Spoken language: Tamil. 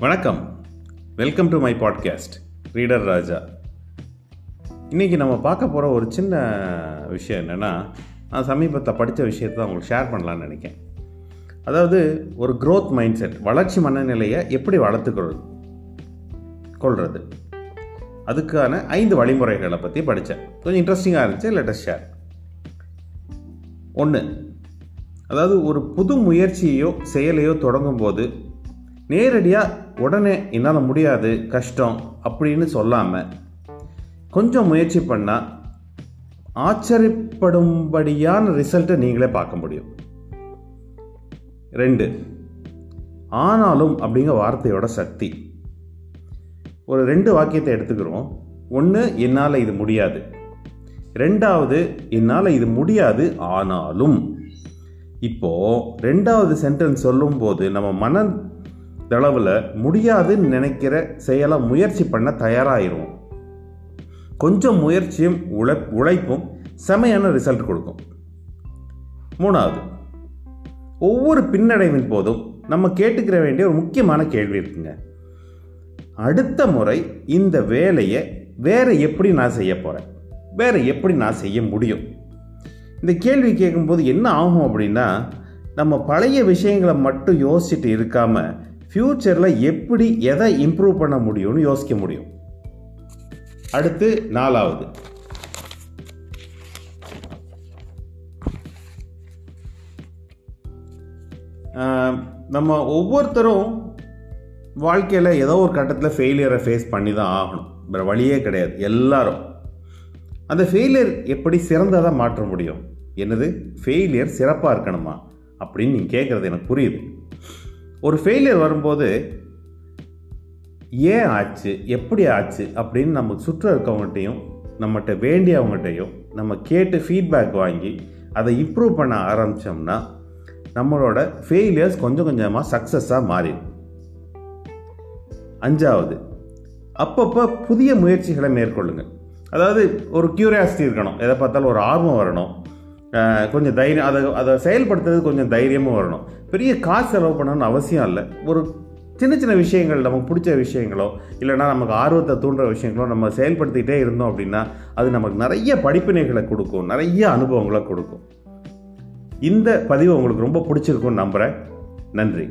வணக்கம். Welcome to my podcast reader Raja இன்றைக்கி நம்ம பார்க்க போகிற ஒரு சின்ன விஷயம் என்னென்னா நான் சமீபத்தை படித்த விஷயத்தை தான் உங்களுக்கு ஷேர் பண்ணலான்னு நினைக்கிறேன். அதாவது ஒரு க்ரோத் மைண்ட் செட் வளர்ச்சி மனநிலையை எப்படி வளர்த்துக்கொள் கொள்வது அதுக்கான ஐந்து வழிமுறைகளை பற்றி படித்தேன். கொஞ்சம் இன்ட்ரெஸ்டிங்காக இருந்துச்சு லெட்டஸ்ட் ஷேர் ஒன்று அதாவது ஒரு புது முயற்சியையோ செயலையோ தொடங்கும் போது நேரடியாக உடனே என்னால் முடியாது கஷ்டம் அப்படின்னு சொல்லாமல் கொஞ்சம் முயற்சி பண்ணால் ஆச்சரியப்படும்படியான ரிசல்ட்டை நீங்களே பார்க்க முடியும். ரெண்டு ஆனாலும் அப்படிங்கிற வார்த்தையோட சக்தி. ஒரு ரெண்டு வாக்கியத்தை எடுத்துக்கிறோம். ஒன்று என்னால் இது முடியாது. ரெண்டாவது என்னால் இது முடியாது ஆனாலும். இப்போது ரெண்டாவது சென்டென்ஸ் சொல்லும்போது நம்ம மன தளவில் முடியாதுன்னு நினைக்கிற செயலை முயற்சி பண்ண தயாராகிடுவோம் கொஞ்சம் முயற்சியும் உழை உழைப்பும் செமையான ரிசல்ட் கொடுக்கும். மூணாவது ஒவ்வொரு பின்னடைவின் போதும் நம்ம கேட்டுக்கிற வேண்டிய ஒரு முக்கியமான கேள்வி இருக்குங்க. அடுத்த முறை இந்த வேலையை வேற எப்படி நான் செய்ய போகிறேன் வேற எப்படி நான் செய்ய முடியும்? இந்த கேள்வி கேட்கும்போது என்ன ஆகும் அப்படின்னா நம்ம பழைய விஷயங்களை மட்டும் யோசிச்சுட்டு இருக்காமல் ஃப்யூச்சரில் எப்படி எதை இம்ப்ரூவ் பண்ண முடியும்னு யோசிக்க முடியும்? அடுத்து நாலாவது. நம்ம ஒவ்வொருத்தரும் வாழ்க்கையில் ஏதோ ஒரு கட்டத்தில் ஃபெயிலியரை ஃபேஸ் பண்ணி தான் ஆகணும். வேறு வழியே கிடையாது எல்லாரும். அந்த ஃபெயிலியர் எப்படி சிறந்ததாக மாற்ற முடியும்? என்னது? ஃபெயிலியர் சிறப்பாக இருக்கணுமா? அப்படின்னு நீங்கள் கேட்குறது எனக்கு புரியுது. ஒரு ஃபெயிலியர் வரும்போது ஏன் ஆச்சு? எப்படி ஆச்சு? அப்படின்னு நம்ம சுற்ற இருக்கவங்ககிட்டையும் நம்மகிட்ட வேண்டியவங்ககிட்டையும் நம்ம கேட்டு ஃபீட்பேக் வாங்கி அதை இம்ப்ரூவ் பண்ண ஆரம்பித்தோம்னா நம்மளோட ஃபெயிலியர்ஸ் கொஞ்சம் கொஞ்சமாக சக்ஸஸாக மாறிடும். அஞ்சாவது அப்பப்போ புதிய முயற்சிகளை மேற்கொள்ளுங்கள் அதாவது ஒரு கியூரியாசிட்டி இருக்கணும். எதை பார்த்தாலும் ஒரு ஆர்வம் வரணும். கொஞ்சம் தைரியம் அதை அதை செயல்படுத்துறது கொஞ்சம் தைரியமும் வரணும். பெரிய காசு செலவு பண்ணணும்னு அவசியம் இல்லை. ஒரு சின்ன சின்ன விஷயங்கள் நமக்கு பிடிச்ச விஷயங்களோ இல்லைனா நமக்கு ஆர்வத்தை தூண்டுற விஷயங்களோ நம்ம செயல்படுத்திக்கிட்டே இருந்தோம் அப்படின்னா அது நமக்கு நிறைய படிப்பினைகளை கொடுக்கும் நிறைய அனுபவங்களை கொடுக்கும். இந்த பதிவு உங்களுக்கு ரொம்ப பிடிச்சிருக்கும்னு நம்புகிறேன் நன்றி.